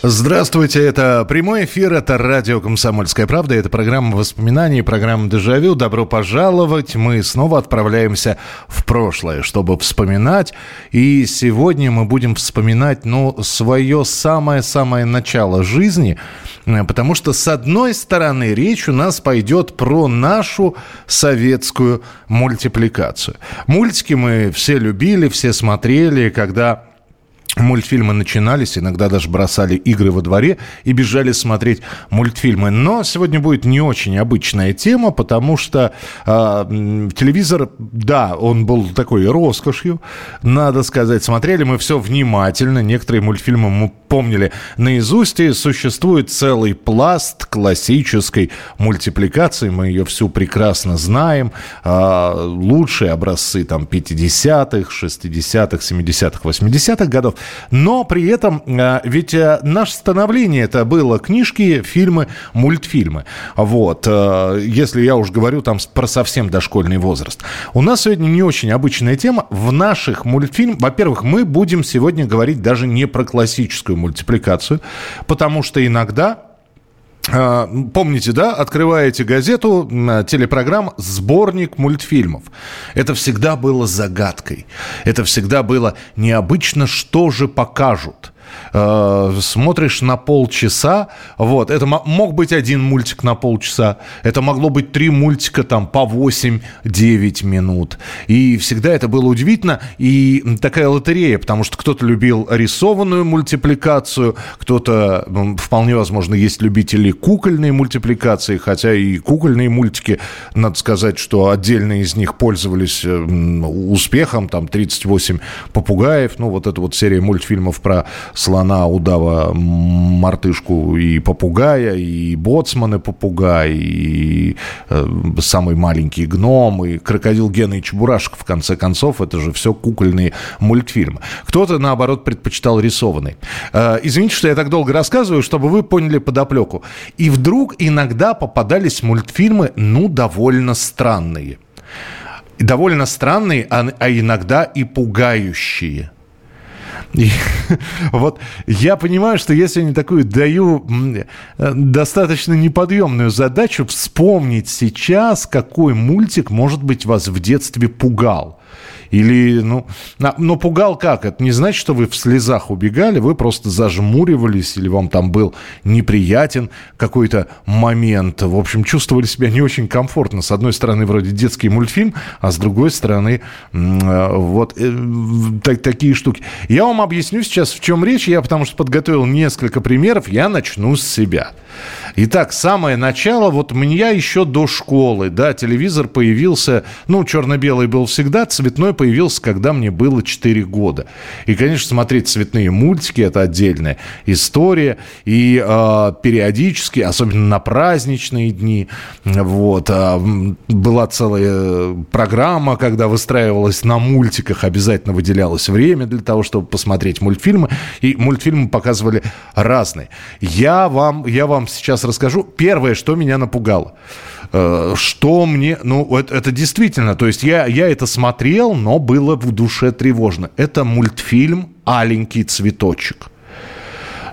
Здравствуйте, это прямой эфир, это радио «Комсомольская правда», это программа воспоминаний, программа «Дежавю». Добро пожаловать, мы снова отправляемся в прошлое, чтобы вспоминать. И сегодня мы будем вспоминать, ну, свое самое-самое начало жизни, потому что, с одной стороны, речь у нас пойдет про нашу советскую мультипликацию. Мультики мы все любили, все смотрели, когда Мультфильмы начинались, иногда даже бросали игры во дворе и бежали смотреть мультфильмы. Но сегодня будет не очень обычная тема, потому что э, телевизор, да, он был такой роскошью, надо сказать. Смотрели мы все внимательно. Некоторые мультфильмы мы помнили наизусть. И существует целый пласт классической мультипликации. Мы ее всю прекрасно знаем. Э, лучшие образцы там 50-х, 60-х, 70-х, 80-х годов. Но при этом э, ведь э, наше становление это было книжки, фильмы, мультфильмы. Вот. Э, если я уж говорю там про совсем дошкольный возраст. У нас сегодня не очень обычная тема. В наших мультфильмах, во-первых, мы будем сегодня говорить даже не про классическую мультипликацию, потому что иногда Помните, да, открываете газету, телепрограмм «Сборник мультфильмов». Это всегда было загадкой. Это всегда было необычно, что же покажут – смотришь на полчаса, вот, это мог быть один мультик на полчаса, это могло быть три мультика там по 8-9 минут. И всегда это было удивительно, и такая лотерея, потому что кто-то любил рисованную мультипликацию, кто-то, вполне возможно, есть любители кукольной мультипликации, хотя и кукольные мультики, надо сказать, что отдельно из них пользовались э, успехом, там 38 попугаев, ну вот эта вот серия мультфильмов про слона, удава, мартышку и попугая, и боцманы попугай, и э, самый маленький гном, и крокодил Гена и Чебурашка, в конце концов, это же все кукольные мультфильмы. Кто-то, наоборот, предпочитал рисованный. Э, извините, что я так долго рассказываю, чтобы вы поняли подоплеку. И вдруг иногда попадались мультфильмы, ну, довольно странные. Довольно странные, а, а иногда и пугающие – и, вот я понимаю, что я сегодня такую даю достаточно неподъемную задачу вспомнить сейчас, какой мультик, может быть, вас в детстве пугал. Или, ну, но пугал как? Это не значит, что вы в слезах убегали, вы просто зажмуривались, или вам там был неприятен какой-то момент. В общем, чувствовали себя не очень комфортно. С одной стороны, вроде детский мультфильм, а с другой стороны, э, вот э, так, такие штуки. Я вам объясню сейчас, в чем речь. Я потому что подготовил несколько примеров. Я начну с себя. Итак, самое начало, вот меня еще до школы, да, телевизор появился, ну, черно-белый был всегда, цветной появился, когда мне было 4 года. И, конечно, смотреть цветные мультики – это отдельная история. И э, периодически, особенно на праздничные дни, вот, э, была целая программа, когда выстраивалась на мультиках, обязательно выделялось время для того, чтобы посмотреть мультфильмы. И мультфильмы показывали разные. Я вам, я вам сейчас расскажу. Первое, что меня напугало. Э, что мне... Ну, это, это действительно... То есть я, я это смотрел, но было в душе тревожно. Это мультфильм «Аленький цветочек».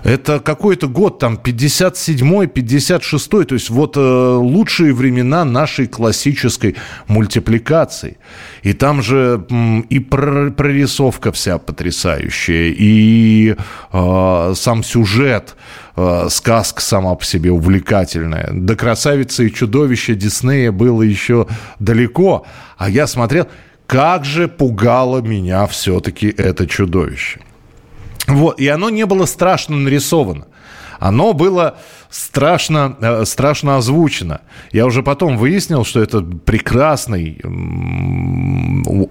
Это какой-то год, там, 57-й, 56-й, то есть вот э, лучшие времена нашей классической мультипликации. И там же и прорисовка вся потрясающая, и э, сам сюжет, э, сказка сама по себе увлекательная. До «Красавицы и чудовища» Диснея было еще далеко, а я смотрел, как же пугало меня все-таки это чудовище. Вот, и оно не было страшно нарисовано. Оно было страшно, э, страшно озвучено. Я уже потом выяснил, что это прекрасный,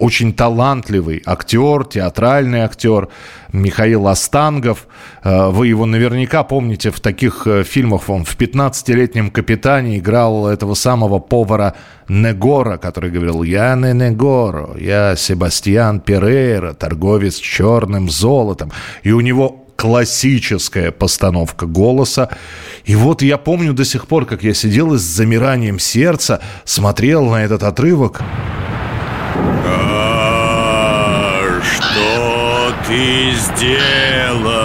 очень талантливый актер, театральный актер Михаил Остангов. Э, вы его наверняка помните в таких э, фильмах. Он в «15-летнем капитане» играл этого самого повара Негора, который говорил «Я не Негоро, я Себастьян Перейра, торговец черным золотом». И у него классическая постановка голоса. И вот я помню до сих пор, как я сидел и с замиранием сердца смотрел на этот отрывок. А, что ты сделал?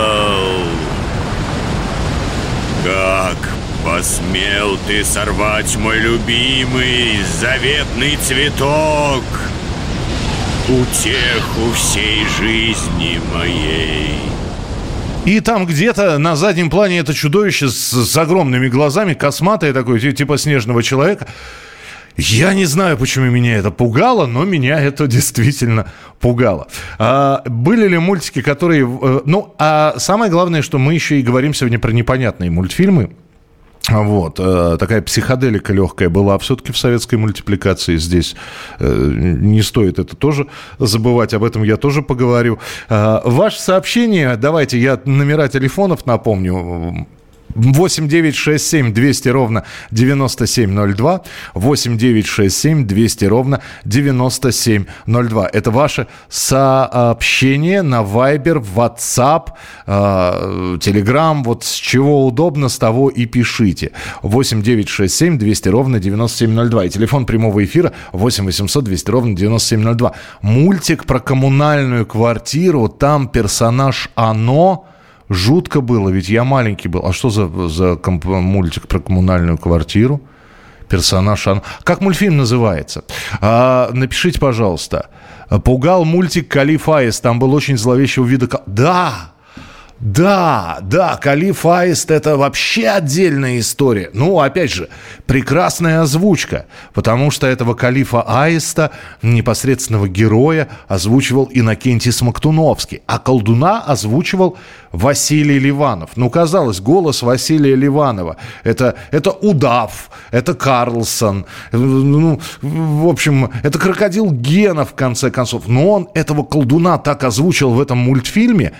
Как посмел ты сорвать мой любимый заветный цветок? Утеху всей жизни моей. И там где-то на заднем плане это чудовище с, с огромными глазами, косматое такое, типа снежного человека. Я не знаю, почему меня это пугало, но меня это действительно пугало. А, были ли мультики, которые... Э, ну, а самое главное, что мы еще и говорим сегодня про непонятные мультфильмы. Вот, э, такая психоделика легкая была все-таки в советской мультипликации здесь. Э, не стоит это тоже забывать, об этом я тоже поговорю. Э, ваше сообщение, давайте я номера телефонов напомню. 8 9 6 7 200 ровно 9702. 8 9 6 7 200 ровно 9702. Это ваше сообщение на Viber, WhatsApp, э, Telegram. Вот с чего удобно, с того и пишите. 8 9 6 7 200 ровно 9702. И телефон прямого эфира 8 800 200 ровно 9702. Мультик про коммунальную квартиру. Там персонаж Оно Жутко было, ведь я маленький был. А что за, за комп- мультик про коммунальную квартиру? Персонаж... Как мультфильм называется? А, напишите, пожалуйста. Пугал мультик Калиф Аис. Там был очень зловещего вида... Да! Да, да, Калиф Аист – это вообще отдельная история. Ну, опять же, прекрасная озвучка, потому что этого Калифа Аиста, непосредственного героя, озвучивал Иннокентий Смоктуновский, а колдуна озвучивал Василий Ливанов. Ну, казалось, голос Василия Ливанова – это, это удав, это Карлсон, ну, в общем, это крокодил Гена, в конце концов. Но он этого колдуна так озвучил в этом мультфильме,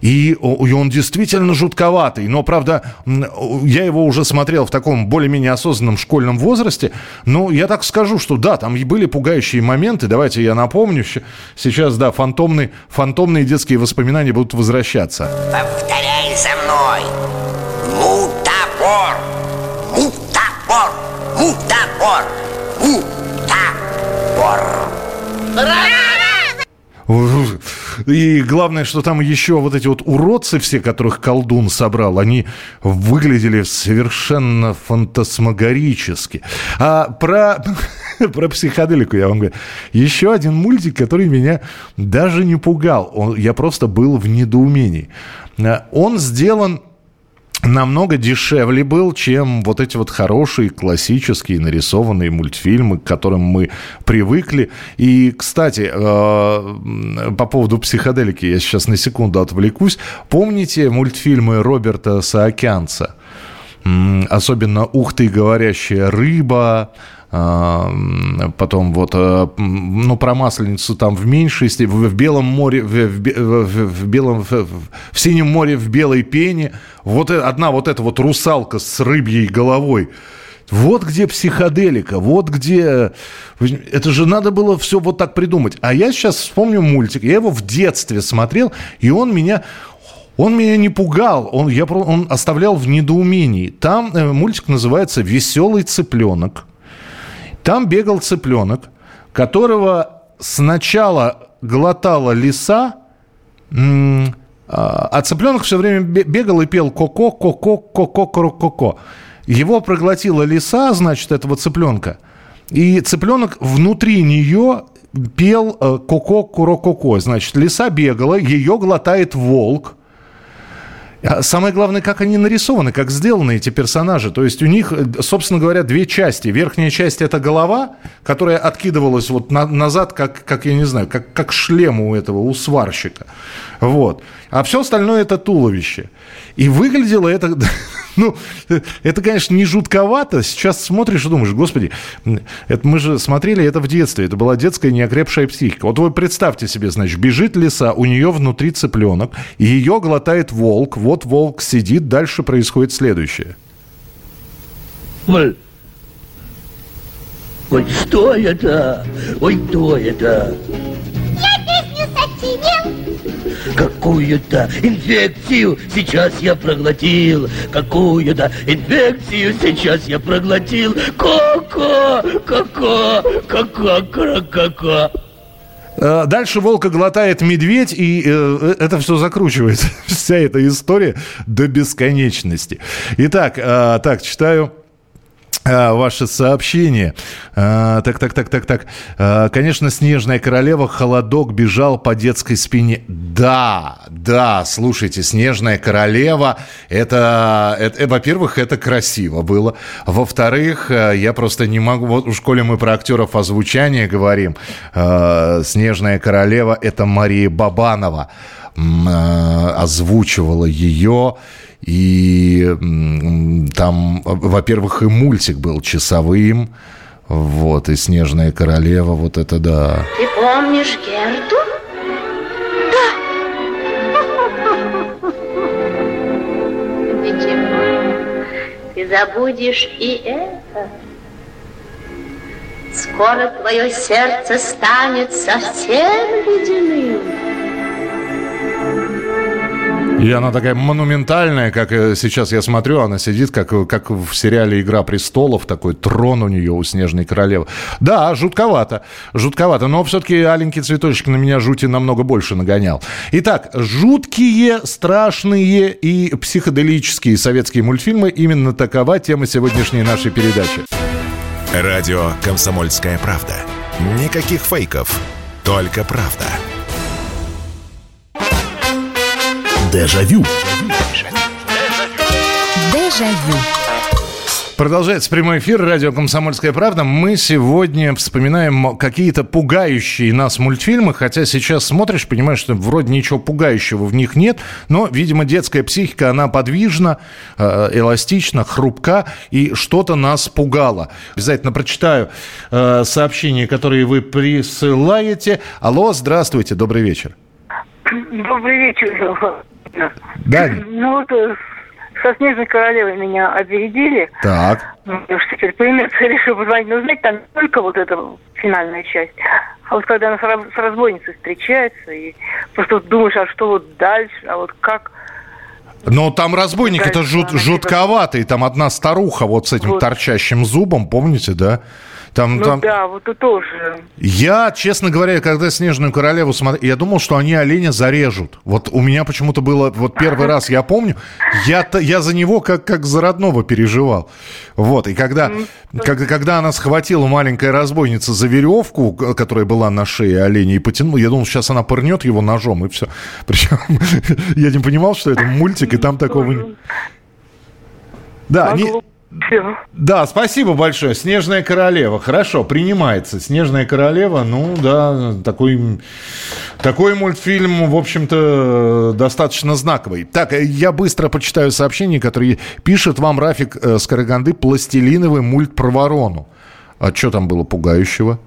и, и он действительно жутковатый. Но, правда, я его уже смотрел в таком более-менее осознанном школьном возрасте. Но я так скажу, что да, там были пугающие моменты. Давайте я напомню. Сейчас, да, фантомные, фантомные детские воспоминания будут возвращаться. Повторяй за мной. Мутабор. Мутабор. Мутабор. Мутабор. И главное, что там еще вот эти вот уродцы все, которых колдун собрал, они выглядели совершенно фантасмагорически. А про, про психоделику я вам говорю. Еще один мультик, который меня даже не пугал. Он, я просто был в недоумении. Он сделан намного дешевле был, чем вот эти вот хорошие классические нарисованные мультфильмы, к которым мы привыкли. И, кстати, э, по поводу психоделики я сейчас на секунду отвлекусь. Помните мультфильмы Роберта Саакянца? Особенно «Ух ты, говорящая рыба», потом вот, э, ну, про Масленицу там в меньшей степени, в, Белом море, в, в, в, Белом, в, в Синем море в белой пене, вот э, одна вот эта вот русалка с рыбьей головой, вот где психоделика, вот где... Это же надо было все вот так придумать. А я сейчас вспомню мультик. Я его в детстве смотрел, и он меня... Он меня не пугал, он, я, он оставлял в недоумении. Там э, мультик называется «Веселый цыпленок». Там бегал цыпленок, которого сначала глотала лиса, а, а цыпленок все время бегал и пел ко-ко, ко-ко, ко-ко, ко-ко. Его проглотила лиса, значит, этого цыпленка. И цыпленок внутри нее пел э, ко-ко, куро-ко-ко. Значит, лиса бегала, ее глотает волк. А самое главное, как они нарисованы, как сделаны эти персонажи. То есть у них, собственно говоря, две части. Верхняя часть это голова, которая откидывалась вот на, назад, как, как я не знаю, как, как шлем у этого, у сварщика. Вот. А все остальное это туловище. И выглядело это Ну, это, конечно, не жутковато. Сейчас смотришь и думаешь, господи, это мы же смотрели это в детстве. Это была детская неокрепшая психика. Вот вы представьте себе, значит, бежит лиса, у нее внутри цыпленок, и ее глотает волк. Вот волк сидит, дальше происходит следующее. Ой, что это? Ой, кто это? Какую-то инфекцию сейчас я проглотил. Какую-то инфекцию сейчас я проглотил. Ко-ко, ко-ко, ко-ко, ко-ко. Э, Дальше волка глотает медведь, и э, это все закручивается. Вся эта история до бесконечности. Итак, э, так, читаю а, Ваше сообщение. А, так, так, так, так, так. А, конечно, снежная королева, холодок бежал по детской спине. Да, да, слушайте, снежная королева, это, это э, во-первых, это красиво было. Во-вторых, э, я просто не могу, вот в школе мы про актеров озвучания говорим. А, снежная королева, это Мария Бабанова а, озвучивала ее. И там, во-первых, и мультик был часовым. Вот, и «Снежная королева», вот это да. Ты помнишь Герту? Да. Ничего. Ты забудешь и это. Скоро твое сердце станет совсем ледяным. И она такая монументальная, как э, сейчас я смотрю, она сидит, как, как в сериале «Игра престолов», такой трон у нее, у Снежной Королевы. Да, жутковато, жутковато, но все-таки аленький цветочек на меня жути намного больше нагонял. Итак, жуткие, страшные и психоделические советские мультфильмы, именно такова тема сегодняшней нашей передачи. Радио «Комсомольская правда». Никаких фейков, только правда. Дежавю. Дежавю. Продолжается прямой эфир радио «Комсомольская правда». Мы сегодня вспоминаем какие-то пугающие нас мультфильмы, хотя сейчас смотришь, понимаешь, что вроде ничего пугающего в них нет, но, видимо, детская психика, она подвижна, э, эластична, хрупка, и что-то нас пугало. Обязательно прочитаю э, сообщения, которые вы присылаете. Алло, здравствуйте, добрый вечер. Добрый вечер. Да. Ну вот э, со Снежной Королевой меня опередили. Так. Ну, уж теперь пример решил позвонить. Но знаете, там только вот эта финальная часть. А вот когда она с раз- с разбойницей встречается, и просто вот думаешь, а что вот дальше, а вот как... Но там разбойник, это жут, жутковатый. Там одна старуха вот с этим Вот. торчащим зубом, помните, да? Там, Ну там... да, вот это тоже. Я, честно говоря, когда «Снежную королеву» смотрел, я думал, что они оленя зарежут. Вот у меня почему-то было, вот первый раз я помню, я, я за него как, как за родного переживал. Вот, и когда, когда, когда она схватила маленькая разбойница за веревку, которая была на шее оленя, и потянула, я думал, сейчас она пырнет его ножом, и все. Причем я не понимал, что это мультик, и там такого... Да, Могло всё. да, спасибо большое. Снежная королева. Хорошо, принимается. Снежная королева, ну да, такой, такой мультфильм, в общем-то, достаточно знаковый. Так, я быстро почитаю сообщение, которое пишет вам Рафик э, с Караганды пластилиновый мульт про ворону. А что там было пугающего?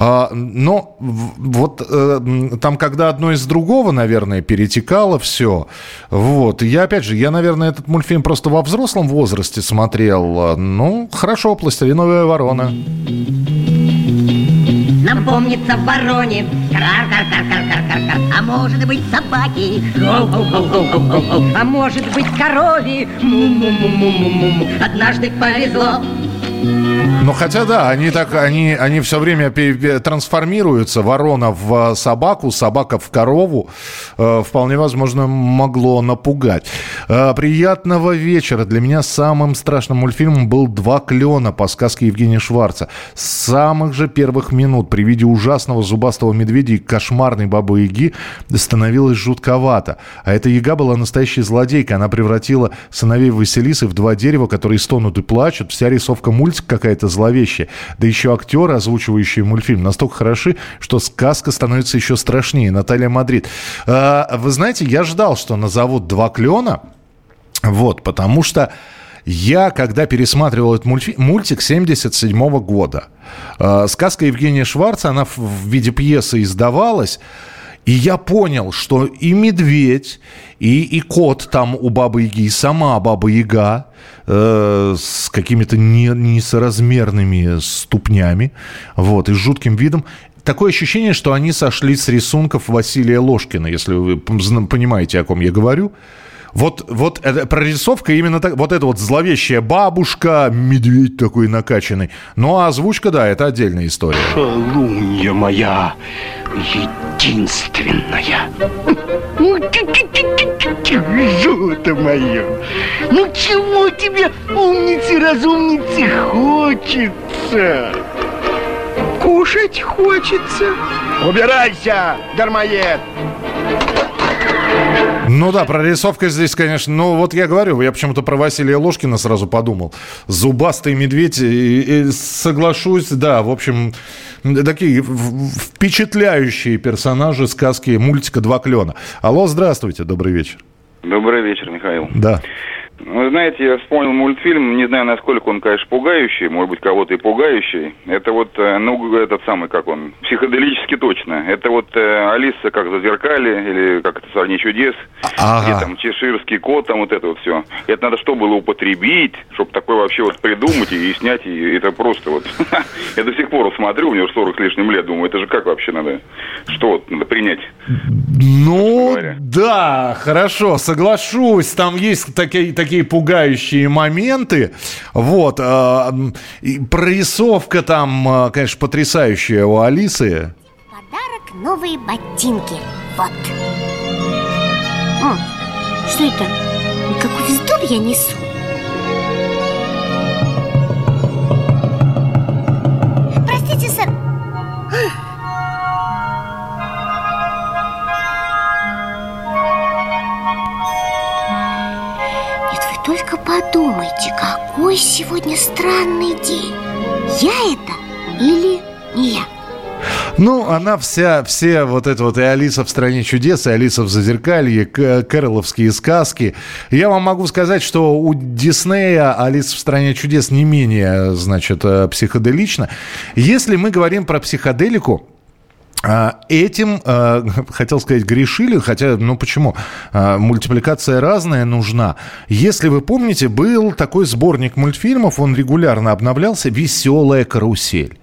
А, но вот э, там, когда одно из другого, наверное, перетекало все, вот, я, опять же, я, наверное, этот мультфильм просто во взрослом возрасте смотрел. А, Ну, хорошо, «Пластилиновая ворона». Нам помнится в вороне Кар-кар-кар-кар-кар-кар-кар А может быть собаки. А может быть корове Му-му-му-му-му-му Однажды повезло Ну, хотя да, они так, они, они все время трансформируются. Ворона в э, собаку, собака в корову. Э, вполне возможно, могло напугать. Э, приятного вечера. Для меня самым страшным мультфильмом был «Два клена» по сказке Евгения Шварца. С самых же первых минут при виде ужасного зубастого медведя и кошмарной бабы Яги становилось жутковато. А эта Яга была настоящей злодейкой. Она превратила сыновей Василисы в два дерева, которые стонут и плачут. Вся рисовка мультика какая-то зловещая. Да еще актеры, озвучивающие мультфильм, настолько хороши, что сказка становится еще страшнее. Наталья Мадрид. А, Вы знаете, я ждал, что назовут «Два клена». Вот, потому что я, когда пересматривал этот мультфи- мультик 77 года, э, сказка Евгения Шварца, она в виде пьесы издавалась, и я понял, что и медведь, и, и кот там у Бабы Яги, и сама Баба Яга э, с какими-то не, несоразмерными ступнями, вот, и с жутким видом, такое ощущение, что они сошли с рисунков Василия Ложкина, если вы понимаете, о ком я говорю. Вот, вот эта прорисовка именно так, вот эта вот зловещая бабушка, медведь такой накачанный. Ну, а озвучка, да, это отдельная история. Шалунья моя, единственная. Золото мое. Ну чего тебе, умницы, разумницы, хочется? Кушать хочется. Убирайся, дармоед! Ну да, прорисовка здесь, конечно. Ну вот я говорю, я почему-то про Василия Ложкина сразу подумал. Зубастый медведь, и, и соглашусь, да, в общем, такие впечатляющие персонажи сказки мультика «Два клена». Алло, здравствуйте, добрый вечер. Добрый вечер, Михаил. Да. Вы знаете, я вспомнил мультфильм, не знаю, насколько он, конечно, пугающий, может быть, кого-то и пугающий. Это вот, э, ну, этот самый, как он, психоделически точно. Это вот э, Алиса как зазеркали, или как это, «Сорни чудес», ага. где там чеширский кот, там вот это вот все. Это надо что было употребить, чтобы такое вообще вот придумать и, снять, и это просто вот... Я до сих пор смотрю, у него 40 с лишним лет, думаю, это же как вообще надо, что вот надо принять? Ну, да, хорошо, соглашусь, там есть такие, такие пугающие моменты. Вот. Э, прорисовка там, э, конечно, потрясающая у Алисы. Подарок новые ботинки. Вот. О, что это? Какой вздор я несу? Подумайте, какой сегодня странный день. Я это или не я? Ну, она вся, все вот это вот и Алиса в «Стране чудес», и Алиса в «Зазеркалье», кэроловские сказки. Я вам могу сказать, что у Диснея Алиса в «Стране чудес» не менее, значит, э, психоделична. Если мы говорим про психоделику, этим, а, хотел сказать, грешили, хотя, ну почему? А, мультипликация разная нужна. Если вы помните, был такой сборник мультфильмов, он регулярно обновлялся «Веселая карусель».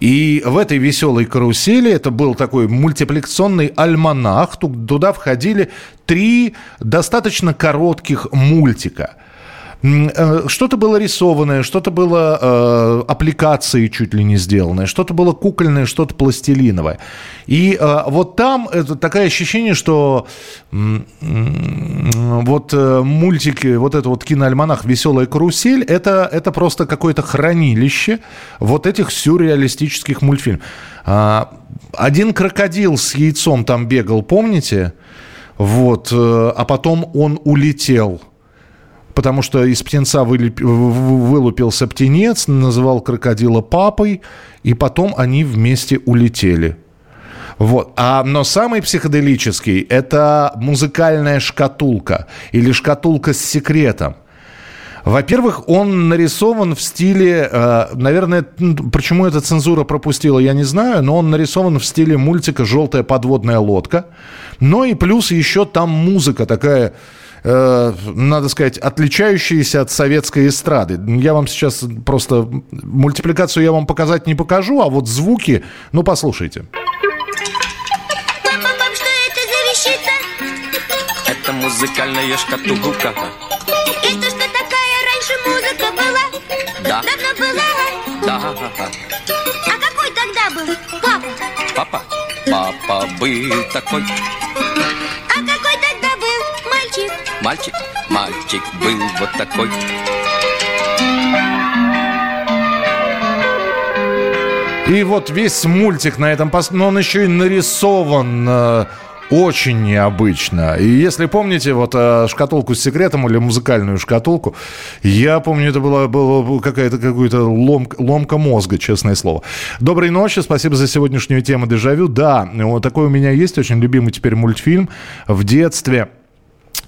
И в этой веселой карусели это был такой мультипликационный альманах. Туда входили три достаточно коротких мультика – что-то было рисованное, что-то было э, аппликацией чуть ли не сделанное, что-то было кукольное, что-то пластилиновое. И э, вот там это такое ощущение, что э, вот э, мультики, вот это вот киноальманах «Веселая карусель» это, это просто какое-то хранилище вот этих сюрреалистических мультфильмов. Э, один крокодил с яйцом там бегал, помните? Вот, э, а потом он улетел – потому что из птенца вылупился птенец, называл крокодила папой, и потом они вместе улетели. Вот. А, но самый психоделический – это музыкальная шкатулка или шкатулка с секретом. Во-первых, он нарисован в стиле, э, наверное, почему эта цензура пропустила, я не знаю, но он нарисован в стиле мультика «Желтая подводная лодка». Но и плюс еще там музыка такая э, надо сказать, отличающиеся от советской эстрады. Я вам сейчас просто мультипликацию я вам показать не покажу, а вот звуки, ну послушайте. Это музыкальная шкатулка. Это что такая раньше музыка была? Да. Давно была? Да. А какой тогда был папа? Папа? Папа был такой. Мальчик, мальчик был вот такой. И вот весь мультик на этом, но он еще и нарисован э, очень необычно. И если помните вот э, шкатулку с секретом или музыкальную шкатулку, я помню, это была, была какая-то какая-то лом, ломка мозга, честное слово. Доброй ночи, спасибо за сегодняшнюю тему «Дежавю». Да, вот такой у меня есть очень любимый теперь мультфильм в детстве –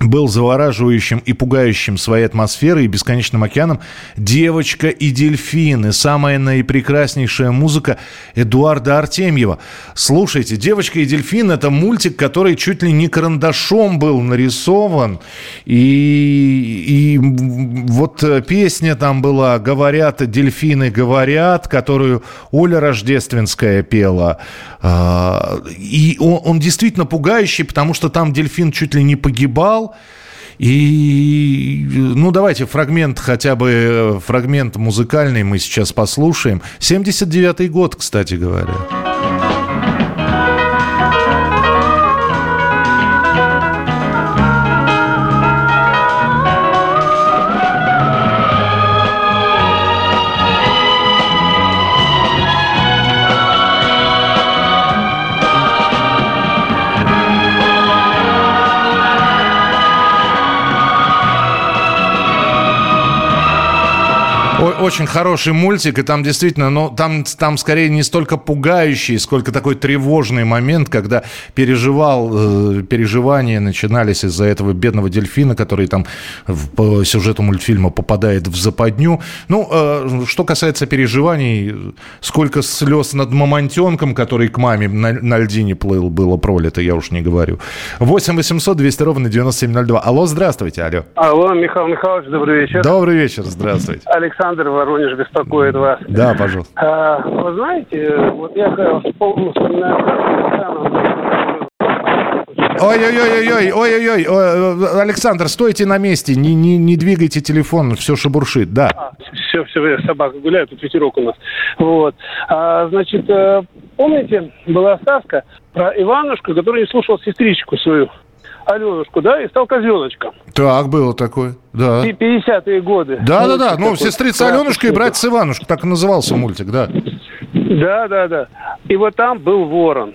был завораживающим и пугающим своей атмосферой и бесконечным океаном «Девочка и дельфины». Самая наипрекраснейшая музыка Эдуарда Артемьева. Слушайте, «Девочка и дельфин» — это мультик, который чуть ли не карандашом был нарисован. И, и вот песня там была «Говорят, дельфины говорят», которую Оля Рождественская пела. А, и он, он действительно пугающий, потому что там дельфин чуть ли не погибал. И, ну, давайте фрагмент, хотя бы фрагмент музыкальный мы сейчас послушаем. 79-й год, кстати говоря. Очень хороший мультик, и там действительно, ну, там, там скорее не столько пугающий, сколько такой тревожный момент, когда переживал, э, переживания начинались из-за этого бедного дельфина, который там в, по сюжету мультфильма попадает в западню. Ну, э, что касается переживаний, сколько слез над мамонтенком, который к маме на, на льдине плыл, было пролито, я уж не говорю. 8 800 200 ровно 9702. Алло, здравствуйте, алло. Алло, Михаил Михайлович, добрый вечер. Добрый вечер, здравствуйте. Александр Воронеж беспокоит вас. Да, пожалуйста. А, вы знаете, вот я вспомнил, вспоминаю ой-ой-ой, э, Александр, стойте на месте, не, не, не двигайте телефон, все шебуршит, да. А, все, все, собака гуляет, тут ветерок у нас. Вот. А, значит, э, помните, была сказка про Иванушку, который не слушал сестричку свою. Аленушку, да, и стал козленочком. Так, было такое, да. 50-е годы. Да, да, да, ну, сестрица Аленушка и братец Иванушка, так и назывался мультик, да. Да, да, да. И вот там был ворон.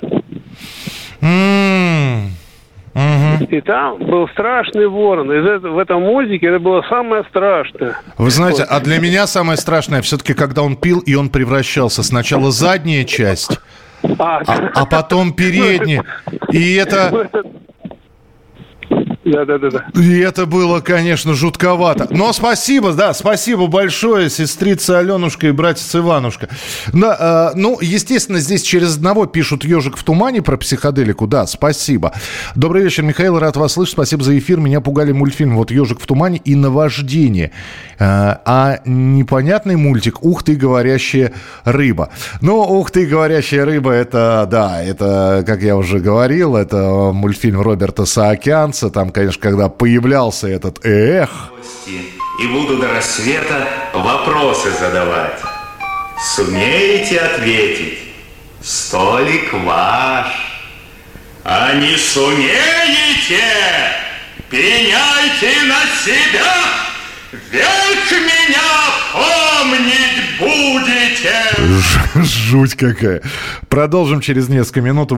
И там был страшный ворон. И в этом мультике это было самое страшное. Вы знаете, а для меня самое страшное все-таки, когда он пил, и он превращался. Сначала задняя часть, а, а, а потом передняя. И это... Да, да, да, да. И это было, конечно, жутковато. Но спасибо, да, спасибо большое, сестрица Аленушка и братец Иванушка. Да, э, ну, естественно, здесь через одного пишут «Ежик в тумане» про психоделику. Да, спасибо. Добрый вечер, Михаил, рад вас слышать. Спасибо за эфир. Меня пугали мультфильм вот «Ежик в тумане» и «Наваждение». Э, а непонятный мультик «Ух ты, говорящая рыба». Ну, «Ух ты, говорящая рыба» это, да, это, как я уже говорил, это мультфильм Роберта Саакянца. Там, конечно, когда появлялся этот эх. И буду до рассвета вопросы задавать. Сумеете ответить? Столик ваш. А не сумеете? Пеняйте на себя! Век меня помнить будете! Жуть какая. Продолжим через несколько минут.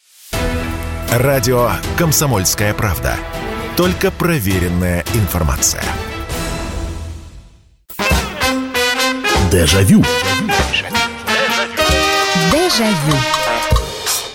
Радио «Комсомольская правда». Только проверенная информация. Дежавю. Дежавю.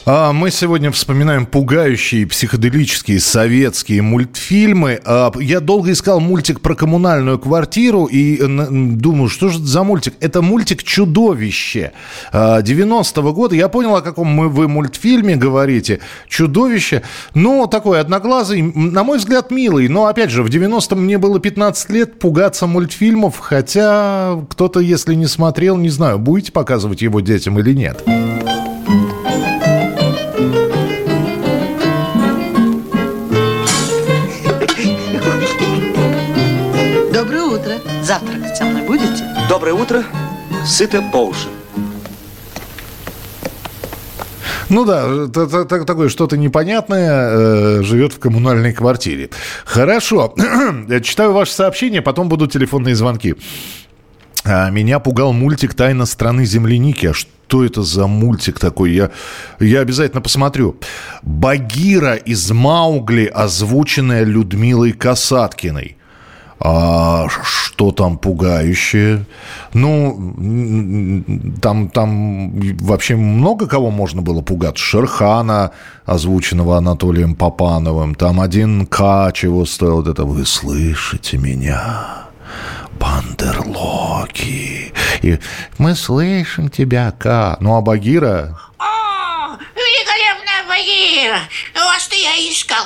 А мы сегодня вспоминаем пугающие психоделические советские мультфильмы. А, я долго искал мультик про коммунальную квартиру и думаю, что же это за мультик? Это мультик «Чудовище» 90-го а, года. Я понял, о каком мы, вы мультфильме говорите. «Чудовище». Ну, такой одноглазый, на мой взгляд, милый. Но, опять же, в 90-м мне было 15 лет пугаться мультфильмов. Хотя кто-то, если не смотрел, не знаю, будете показывать его детям или нет. Завтракать со мной будете? Доброе утро. Сыто по уши. Ну да, такое что-то непонятное э, живет в коммунальной квартире. Хорошо. Я читаю ваши сообщения, потом будут телефонные звонки. А, меня пугал мультик «Тайна страны земляники». А что это за мультик такой? Я, я обязательно посмотрю. Багира из Маугли, озвученная Людмилой Касаткиной. А что там пугающее? Ну, там, там вообще много кого можно было пугать. Шерхана, озвученного Анатолием Попановым. Там один К чего стоил. Вот это «Вы слышите меня?» Бандерлоки. И мы слышим тебя, К. Ну, а Багира... О, великолепная Багира! Вас-то я искал.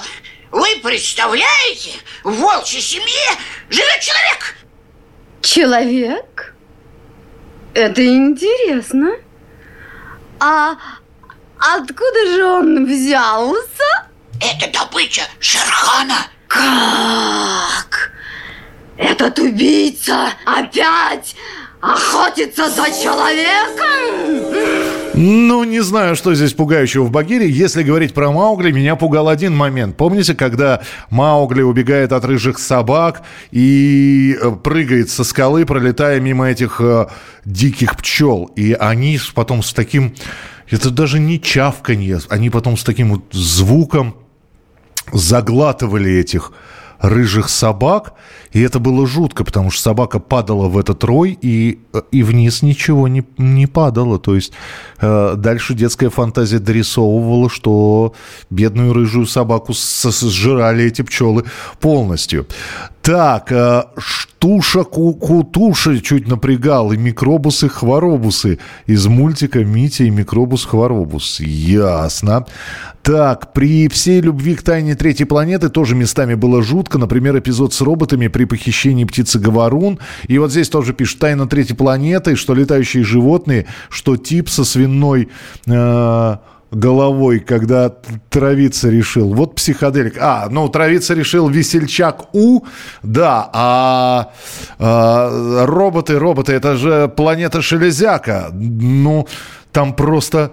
Вы представляете, в волчьей семье живет человек. Человек? Это интересно. А откуда же он взялся? Это добыча Шерхана. Как? Этот убийца опять охотится за человеком? Ну, не знаю, что здесь пугающего в Багире. Если говорить про Маугли, меня пугал один момент. Помните, когда Маугли убегает от рыжих собак и э, прыгает со скалы, пролетая мимо этих э, диких пчел. И они потом с таким... Это даже не чавканье. Они потом с таким вот звуком заглатывали этих рыжих собак, и это было жутко, потому что собака падала в этот рой, и, э, и вниз ничего не, не падало. То есть э, дальше детская фантазия дорисовывала, что бедную рыжую собаку сжирали эти пчелы полностью. Так, э, Штуша Ку- Кутуша чуть напрягал, и микробусы Хворобусы из мультика «Митя и микробус Хворобус». Ясно. Так, при всей любви к тайне третьей планеты тоже местами было жутко. Например, эпизод с роботами при похищении птицы Говорун. И вот здесь тоже пишут «Тайна третьей планеты», что летающие животные, что тип со свиной... э, головой, когда травиться решил. Вот психоделик. А, ну, травиться решил весельчак У, да, а, а, роботы, роботы, это же планета Шелезяка. Ну, там просто...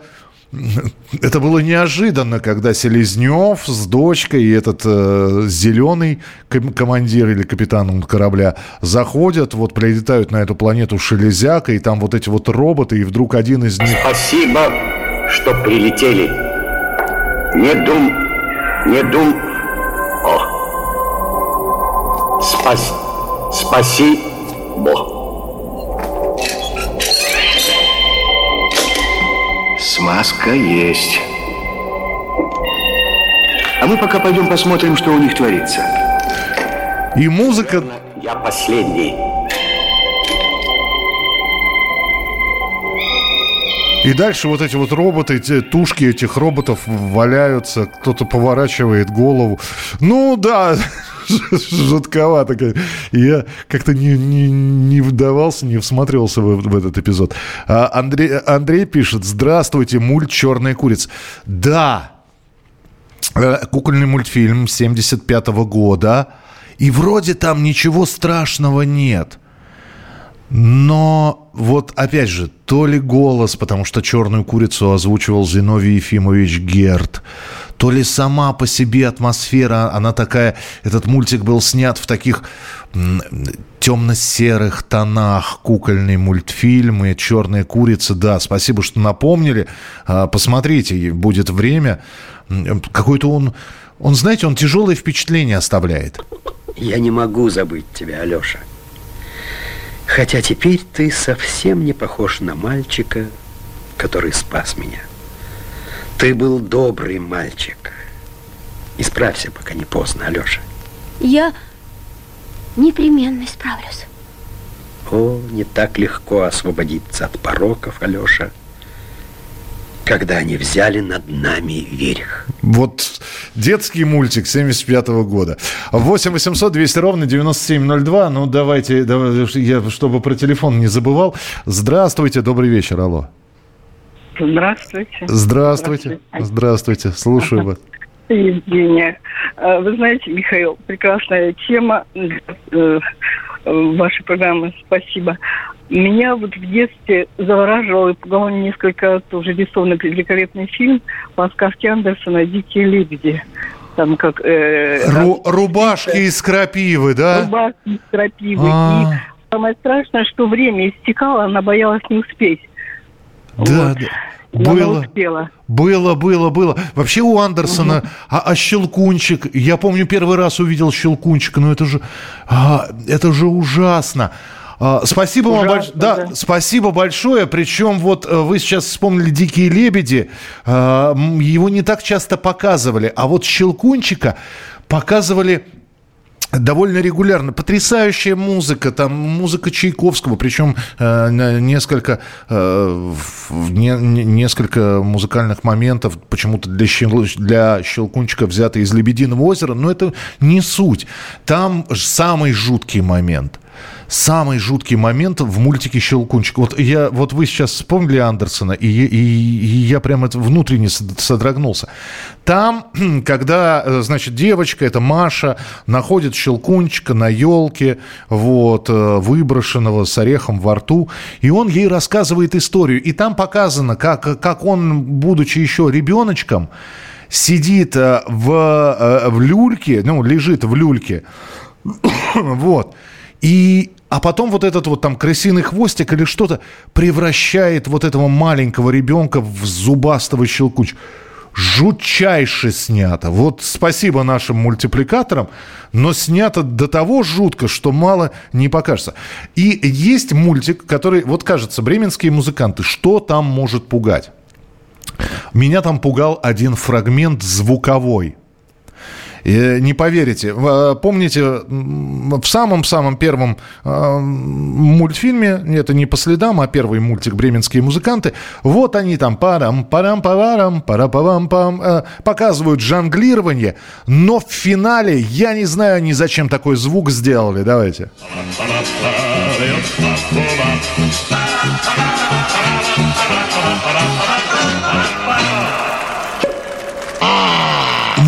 Это было неожиданно, когда Селезнев с дочкой и этот э, зеленый ком- командир или капитан корабля заходят, вот прилетают на эту планету Шелезяка, и там вот эти вот роботы, и вдруг один из них... Спасибо, что прилетели. Не дум, не дум. О. Спас, спасибо. Смазка есть. А мы пока пойдем посмотрим, что у них творится. И музыка... Я последний. И дальше вот эти вот роботы, те тушки этих роботов валяются, кто-то поворачивает голову. Ну да, жутковато. Я как-то не, не, не вдавался, не всматривался в, в этот эпизод. А Андрей, Андрей пишет, здравствуйте, мульт «Черная курица». Да, Э, кукольный мультфильм 75 года. И вроде там ничего страшного нет. Но вот опять же, то ли голос, потому что черную курицу озвучивал Зиновий Ефимович Герт, то ли сама по себе атмосфера, она такая, этот мультик был снят в таких темно-серых тонах, кукольный мультфильм и черная курица, да, спасибо, что напомнили, А, посмотрите, будет время, какой-то он, он, знаете, он тяжелое впечатление оставляет. Я не могу забыть тебя, Алеша. Хотя теперь ты совсем не похож на мальчика, который спас меня. Ты был добрый мальчик. Исправься, пока не поздно, Алеша. Я непременно исправлюсь. О, не так легко освободиться от пороков, Алеша, когда они взяли над нами верх. Вот детский мультик 75 года. 8 800 200 ровно 9702. Ну, давайте, давай, я, чтобы про телефон не забывал. Здравствуйте, добрый вечер, алло. Здравствуйте. Здравствуйте. Здравствуйте, слушаю вас. Евгения. А, Вы знаете, Михаил, прекрасная тема э, вашей программы. Спасибо. Меня вот в детстве завораживал и пугал несколько тоже рисованный великолепный фильм по сказке Андерсона «Дикие лебеди». Там как... э, Ру- рубашки из крапивы, да? Рубашки из крапивы. А. И самое страшное, что время истекало, она боялась не успеть. Да, да. Было. успела. Было, было, было. Вообще у Андерсона, а, а Щелкунчик, я помню, первый раз увидел Щелкунчика, но это же, а, это же ужасно. А, спасибо вам Ужасно, большое. Да, да. спасибо большое. Причем вот э, вы сейчас вспомнили «Дикие лебеди». А, его не так часто показывали. А вот Щелкунчика показывали довольно регулярно. Потрясающая музыка, там музыка Чайковского, причем э, несколько, э, не- не- несколько музыкальных моментов почему-то для, Щел- для Щелкунчика взяты из «Лебединого озера», но это не суть. Там самый жуткий момент – самый жуткий момент в мультике «Щелкунчик». Вот, я, вот вы сейчас вспомнили Андерсона, и, и- и я прям это внутренне сод- содрогнулся. Там, когда, э, значит, девочка, это Маша, находит Щелкунчика на елке, вот, э, выброшенного с орехом во рту, и он ей рассказывает историю. И там показано, как, как он, будучи еще ребеночком, сидит э, в, в люльке, ну, лежит в люльке, вот. И, а потом вот этот вот там крысиный хвостик или что-то превращает вот этого маленького ребенка в зубастого щелкунчика. Жутчайше снято. Вот спасибо нашим мультипликаторам, но снято до того жутко, что мало не покажется. И есть мультик, который, вот кажется, бременские музыканты, что там может пугать? Меня там пугал один фрагмент звуковой. Э, Не поверите. Э, Помните, в самом-самом первом э, мультфильме, это не по следам, а первый мультик «Бременские музыканты», вот они там парам парам парам пара пам пам показывают жонглирование, но в финале, я не знаю, они зачем такой звук сделали. Давайте.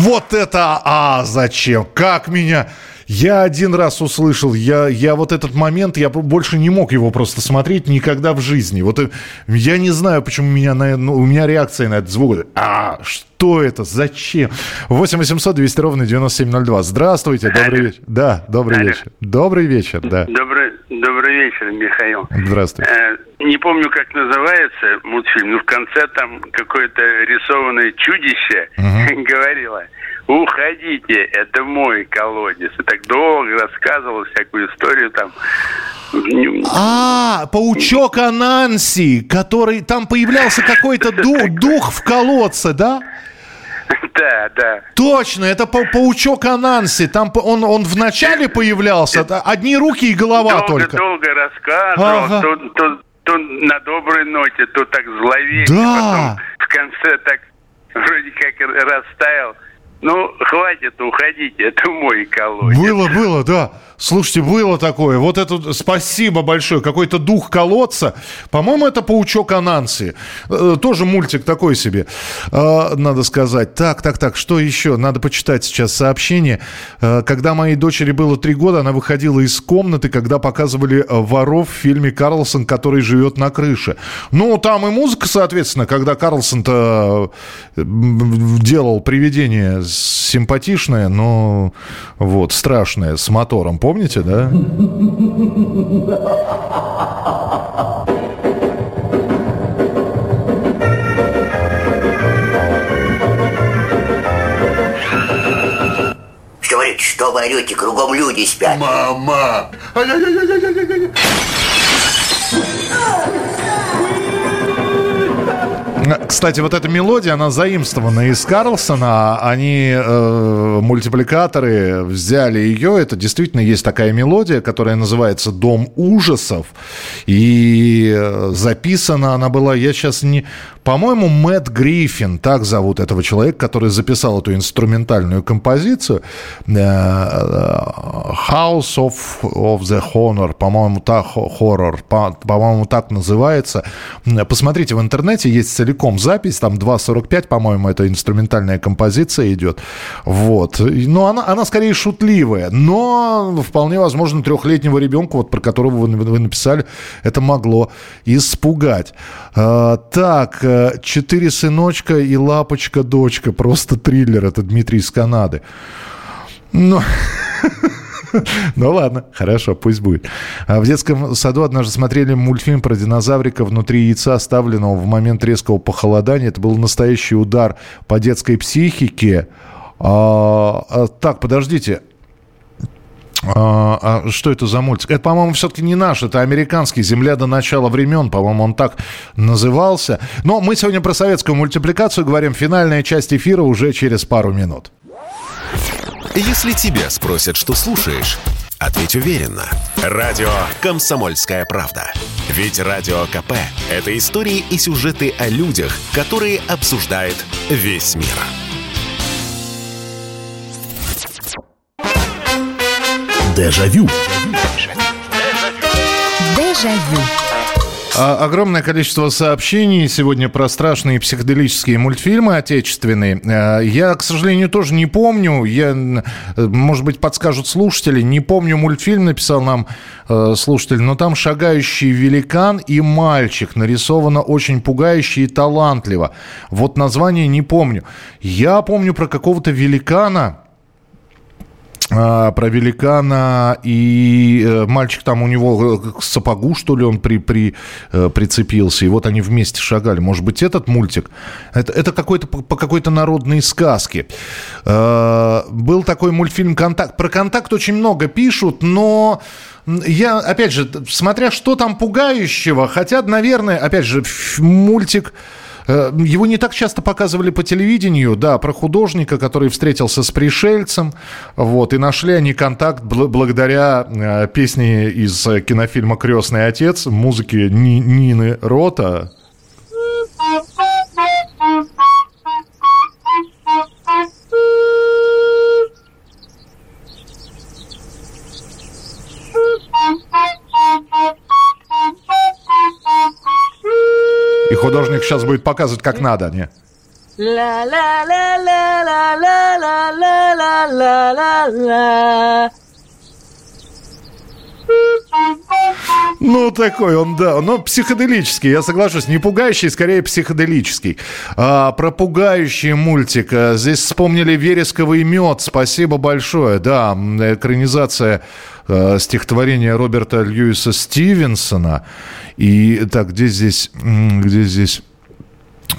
Вот это, а зачем? Как меня? Я один раз услышал, я, я вот этот момент, я больше не мог его просто смотреть никогда в жизни. Вот э, я не знаю, почему меня на, ну, у меня реакция на этот звук. А, что это? Зачем? 8 800 200 ровно 9702. Здравствуйте, добрый вечер. Да, добрый Алло. вечер. Добрый вечер, да. Добрый, добрый вечер, Михаил. Здравствуйте. Э, не помню, как называется мультфильм, но в конце там какое-то рисованное чудище говорило, уходите, это мой колодец. И так долго рассказывал всякую историю там. А, паучок Ананси, который там появлялся какой-то ду- дух в колодце, да? Да, да. Точно, это па- паучок Ананси. Там он, он вначале появлялся, одни руки и голова долго, только. долго рассказывал, Ага. то, то- то на доброй ноте, то так зловеще, Да. потом в конце так вроде как растаял. Ну, хватит, уходите, это мой колодец. Было, было, да. Слушайте, было такое. Вот это спасибо большое. Какой-то дух колодца. По-моему, это паучок Ананси. Э, Тоже мультик такой себе, Э, надо сказать. Так, так, так, что еще? Надо почитать сейчас сообщение. Э, Когда моей дочери было три года, она выходила из комнаты, когда показывали воров в фильме «Карлсон, который живет на крыше». Ну, там и музыка, соответственно, когда Карлсон-то делал привидение симпатичное, но вот страшное, с мотором. Помните, да? Что говорит, что вы орете, кругом люди спят. Мама! Кстати, вот эта мелодия, она заимствована из Карлсона. Они, э, мультипликаторы, взяли ее. Это действительно есть такая мелодия, которая называется «Дом ужасов». И э, записана она была, я сейчас не... По-моему, Мэтт Гриффин, так зовут этого человека, который записал эту инструментальную композицию. Э, House of, of the Honor, по-моему, так, хоррор, по- по-моему, так называется. Посмотрите, в интернете есть целиком запись, там 2.45, по-моему, это инструментальная композиция идет. Вот. И, Ну, она, она скорее шутливая, но вполне возможно трехлетнего ребенка, вот про которого вы, вы написали, это могло испугать. А, так, э, «Четыре сыночка и лапочка-дочка», просто триллер, это Дмитрий из Канады. Ну, Ну ладно, хорошо, пусть будет. А В детском саду однажды смотрели мультфильм про динозаврика внутри яйца, оставленного в момент резкого похолодания. Это был настоящий удар по детской психике. А, а, так, подождите. А, а что это за мультик? Это, по-моему, все-таки не наш, это американский «Земля до начала времен», по-моему, он так назывался. Но мы сегодня про советскую мультипликацию говорим. Финальная часть эфира уже через пару минут. Если тебя спросят, что слушаешь, ответь уверенно. Радио «Комсомольская правда». Ведь Радио КП – это истории и сюжеты о людях, которые обсуждает весь мир. Дежавю. Дежавю. А, огромное количество сообщений сегодня про страшные психоделические мультфильмы отечественные. А, я, к сожалению, тоже не помню. Я, может быть, подскажут слушатели. Не помню мультфильм, написал нам э, слушатель, но там шагающий великан и мальчик. Нарисовано очень пугающе и талантливо. Вот название не помню. Я помню про какого-то великана про великана, и э, мальчик там у него к сапогу, что ли, он при, при, э, прицепился, и вот они вместе шагали. Может быть, этот мультик? Это, это какой-то по, какой-то народной сказке. Э, был такой мультфильм «Контакт». Про «Контакт» очень много пишут, но... Я, опять же, смотря что там пугающего, хотя, наверное, опять же, мультик Э, его не так часто показывали по телевидению, да, про художника, который встретился с пришельцем, вот, и нашли они контакт благодаря э, песне из кинофильма «Крестный отец», музыки Нины Рота, художник сейчас будет показывать, как надо, не? Ну, такой он, да. Ну, психоделический, я соглашусь. Не пугающий, скорее психоделический. А, про пугающий мультик. Здесь вспомнили «Вересковый мед». Спасибо большое. Да, экранизация а, стихотворения Роберта Льюиса Стивенсона. И так, где здесь... Где здесь...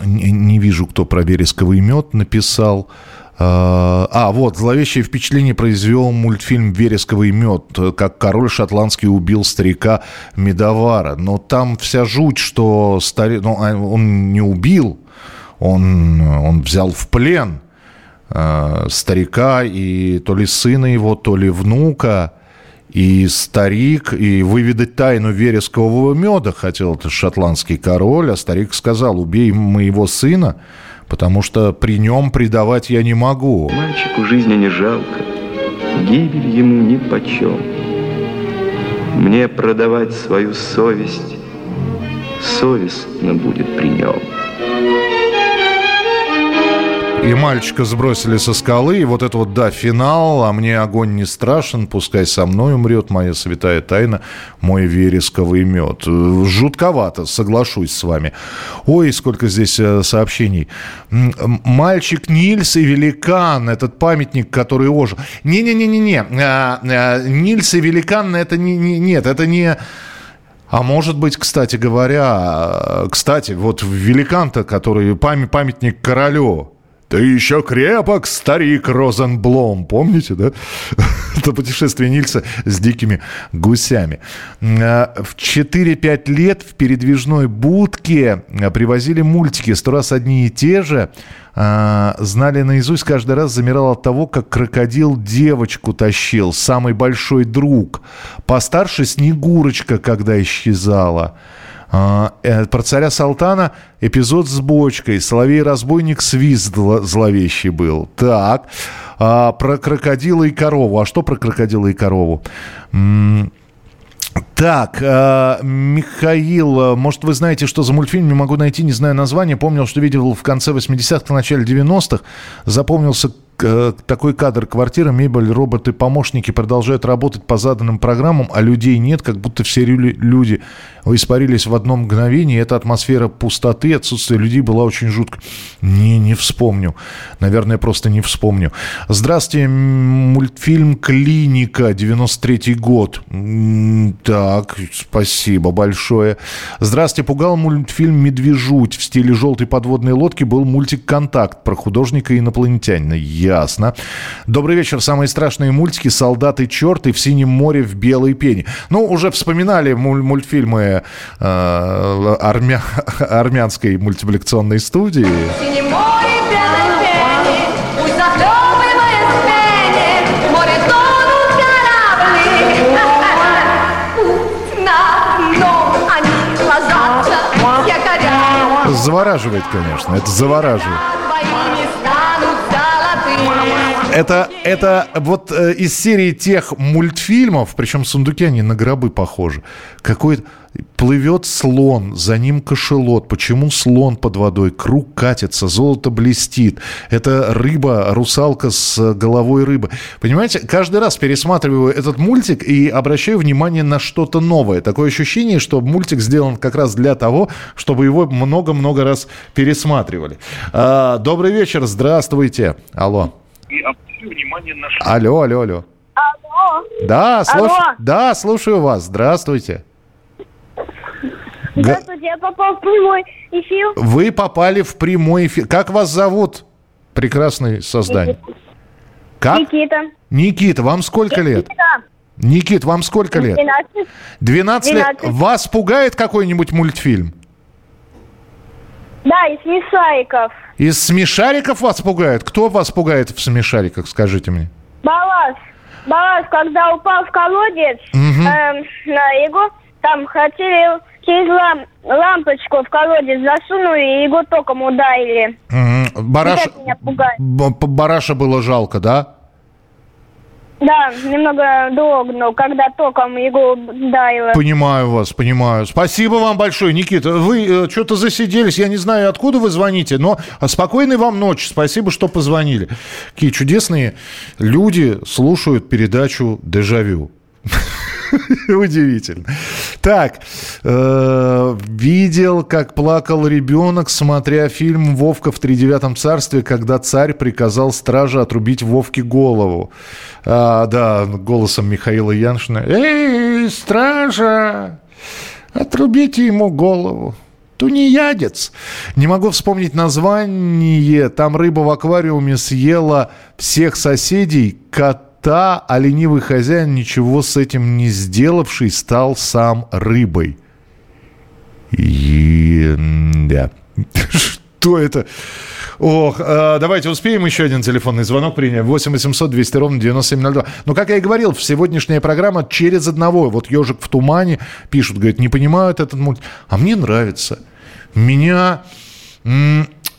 Не, не вижу, кто про «Вересковый мед» написал. А, а, вот, зловещее впечатление произвел мультфильм «Вересковый мед», как король шотландский убил старика Медовара. Но там вся жуть, что старик... Ну, а, он не убил, он, он взял в плен э, старика и то ли сына его, то ли внука. И старик, и выведать тайну верескового меда хотел этот шотландский король, а старик сказал, убей моего сына, потому что при нем предавать я не могу. Мальчику жизни не жалко, гибель ему ни почем. Мне продавать свою совесть совестно будет при нем. И мальчика сбросили со скалы, и вот это вот, да, финал, а мне огонь не страшен, пускай со мной умрет моя святая тайна, мой вересковый мед. Жутковато, соглашусь с вами. Ой, сколько здесь э, сообщений. Мальчик Нильс и великан, этот памятник, который ожил. Не-не-не-не-не, а, а, Нильс и великан, это не, не, нет, это не... А может быть, кстати говоря, кстати, вот великан-то, который памятник королю, ты еще крепок, старик Розенблом. Помните, да? Это путешествие Нильса с дикими гусями. А, в 4-5 лет в передвижной будке а, привозили мультики. Сто раз одни и те же. А, знали наизусть, каждый раз замирал от того, как крокодил девочку тащил. Самый большой друг. Постарше Снегурочка, когда исчезала. А, э, про царя Салтана эпизод с бочкой. Соловей-разбойник свист зловещий был. Так. А, про крокодила и корову. А что про крокодила и корову? Так, э, Михаил, может, вы знаете, что за мультфильм? Не могу найти, не знаю название. Помнил, что видел в конце 80-х, в начале 90-х. Запомнился такой кадр. Квартира, мебель, роботы, помощники продолжают работать по заданным программам, а людей нет, как будто все люди испарились в одно мгновение. Эта атмосфера пустоты, отсутствие людей была очень жутко. Не, не вспомню. Наверное, просто не вспомню. Здравствуйте, мультфильм «Клиника», 93-й год. Так, спасибо большое. Здравствуйте, пугал мультфильм «Медвежуть». В стиле желтой подводной лодки был мультик «Контакт» про художника и инопланетянина. Ясно. Добрый вечер. Самые страшные мультики «Солдаты черты» в «Синем море» в белой пене. Ну, уже вспоминали муль- мультфильмы э, армя- армянской мультипликационной студии. Синем море белой пени, пусть захлебываясь Это, это вот э, из серии тех мультфильмов, причем сундуки, они на гробы похожи. Какой плывет слон, за ним кошелот. Почему слон под водой? Круг катится, золото блестит. Это рыба, русалка с головой рыбы. Понимаете, каждый раз пересматриваю этот мультик и обращаю внимание на что-то новое. Такое ощущение, что мультик сделан как раз для того, чтобы его много-много раз пересматривали. А, добрый вечер, здравствуйте. Алло. Алло, алло, алло. Алло. Да, слуш... Алло. да, слушаю вас. Здравствуйте. Здравствуйте, я попал в прямой эфир. Вы попали в прямой эфир. Как вас зовут? Прекрасное создание. Как? Никита. Никита, вам сколько лет? Никита. Никит, вам сколько лет? 12. 12 лет. 12. Вас пугает какой-нибудь мультфильм? Да, из смешариков. Из смешариков вас пугает? Кто вас пугает в смешариках, скажите мне? Балас. Балас, когда упал в колодец Мгм. эм, на его, там хотели через лам- лампочку в колодец засунули и его током ударили. Мгм. Бараш... Бараша было жалко, да? Да, немного дрогнул, когда током его ударило. Понимаю вас, понимаю. Спасибо вам большое, Никита. Вы что-то засиделись, я не знаю, откуда вы звоните, но спокойной вам ночи. Спасибо, что позвонили. Какие чудесные люди слушают передачу «Дежавю». Удивительно. Так, э, видел, как плакал ребенок, смотря фильм «Вовка в тридевятом царстве», когда царь приказал страже отрубить Вовке голову. А, да, голосом Михаила Яншина. «Эй, стража, отрубите ему голову». Тунеядец. Не могу вспомнить название. Там рыба в аквариуме съела всех соседей, кота, а ленивый хозяин, ничего с этим не сделавший, стал сам рыбой. И... Да. Что это? Ох, э, давайте успеем еще один телефонный звонок принять. 8 800 200 ровно 9702. Ну, как я и говорил, сегодняшняя программа через одного. Вот «Ежик в тумане» пишут, говорят, не понимают этот мульт. А мне нравится. Меня...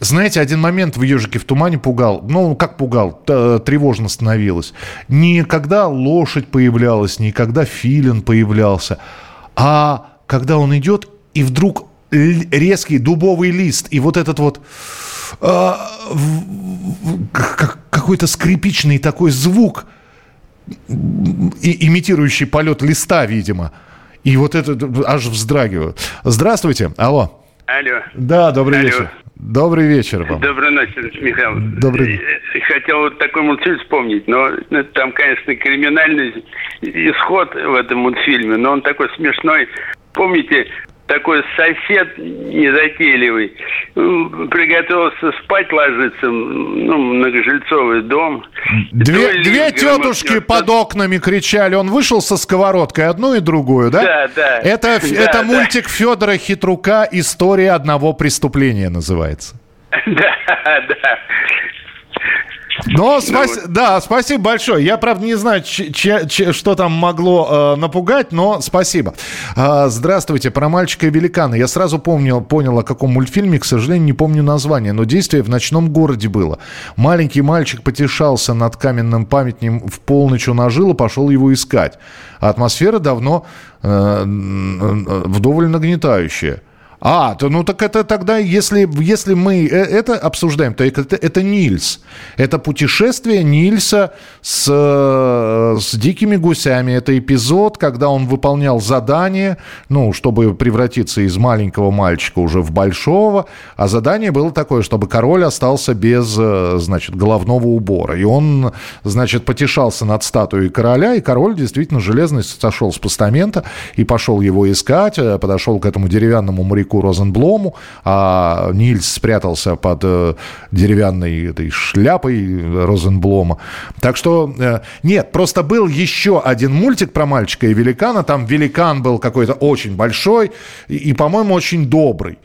Знаете, один момент в «Ежике в тумане» пугал. Ну, как пугал? Тревожно становилось. Не когда лошадь появлялась, не когда филин появлялся, а когда он идет, и вдруг резкий дубовый лист, и вот этот вот а, какой-то скрипичный такой звук, и, имитирующий полет листа, видимо. И вот это аж вздрагиваю. Здравствуйте, алло. Алло. Да, добрый Алло. вечер. Добрый вечер вам. Доброй ночи, Михаил. Добрый. Э, Хотел вот такой мультфильм вспомнить, но ну, там, конечно, криминальный исход в этом мультфильме, но он такой смешной. Помните, такой сосед незатейливый м, приготовился спать ложиться, ну, многожильцовый дом. Две, две тетушки под окнами кричали. Он вышел со сковородкой, одну и другую, да? Да, да. Это, Да, это да. мультик Федора Хитрука «История одного преступления» называется. Да, да. Но спас- да, спасибо большое. Я, правда, не знаю, ч- ч- ч- что там могло э, напугать, но спасибо. А, здравствуйте, про мальчика и великана. Я сразу помнил, понял, о каком мультфильме, к сожалению, не помню название, но действие в ночном городе было. Маленький мальчик потешался над каменным памятником в полночь он ожил и пошел его искать. А атмосфера давно э, э, вдоволь нагнетающая. А, то, ну так это тогда, если, если мы э, это обсуждаем, то это, это Нильс. Это путешествие Нильса с, э, с дикими гусями. Это эпизод, когда он выполнял задание, ну, чтобы превратиться из маленького мальчика уже в большого. А задание было такое, чтобы король остался без, э, значит, головного убора. И он, значит, потешался над статуей короля, и король действительно железный сошел с постамента и пошел его искать, подошел к этому деревянному моряку старику Розенблому, а Нильс спрятался под э, деревянной этой шляпой Розенблома. Так что, э, нет, просто был еще один мультик про мальчика и великана. Там великан был какой-то очень большой и, по-моему, очень добрый.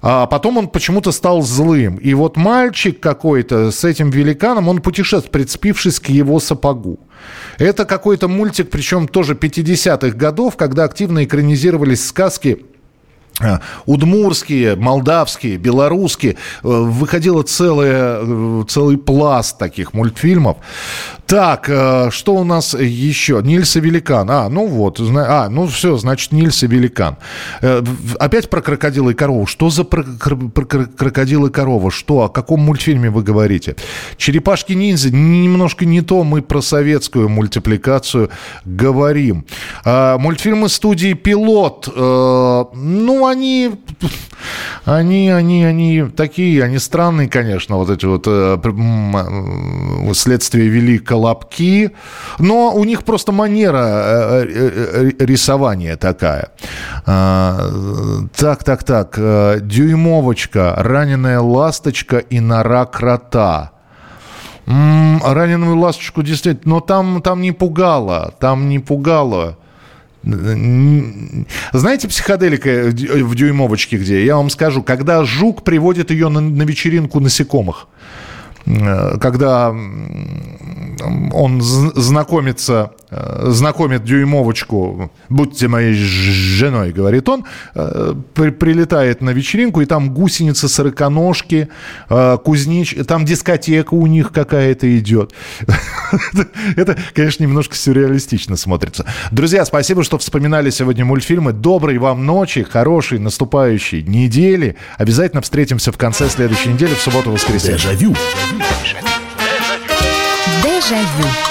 А потом он почему-то стал злым. И вот мальчик какой-то с этим великаном, он путешествует, прицепившись к его сапогу. Это какой-то мультик, причем тоже 50-х годов, когда активно экранизировались сказки удмурские, молдавские, белорусские. Э, выходило целое, э, целый пласт таких мультфильмов. Так, что у нас еще? Нильс и Великан. А, ну вот. А, ну все, значит, Нильс и Великан. Опять про крокодила и корову. Что за про, про крокодил и корова? Что? О каком мультфильме вы говорите? Черепашки-ниндзя. Немножко не то. Мы про советскую мультипликацию говорим. А, мультфильмы студии «Пилот». Ну, они, они, они, они такие, они странные, конечно, вот эти вот э, э, следствие вели колобки, но у них просто манера э, э, рисования такая. А, так, так, так, дюймовочка, раненая ласточка и нора крота. раненую ласточку действительно, но там, там не пугало, там не пугало. Знаете, психоделика в дюймовочке где? Я вам скажу, когда жук приводит ее на, на вечеринку насекомых, э, когда он знакомится Э, знакомит дюймовочку, будьте моей женой, говорит он, э, при, прилетает на вечеринку, и там гусеницы, сороконожки, э, кузнич, там дискотека у них какая-то идет. Это, конечно, немножко сюрреалистично смотрится. Друзья, спасибо, что вспоминали сегодня мультфильмы. Доброй вам ночи, хорошей наступающей недели. Обязательно встретимся в конце следующей недели, в субботу-воскресенье. Дежавю. Déjà vu.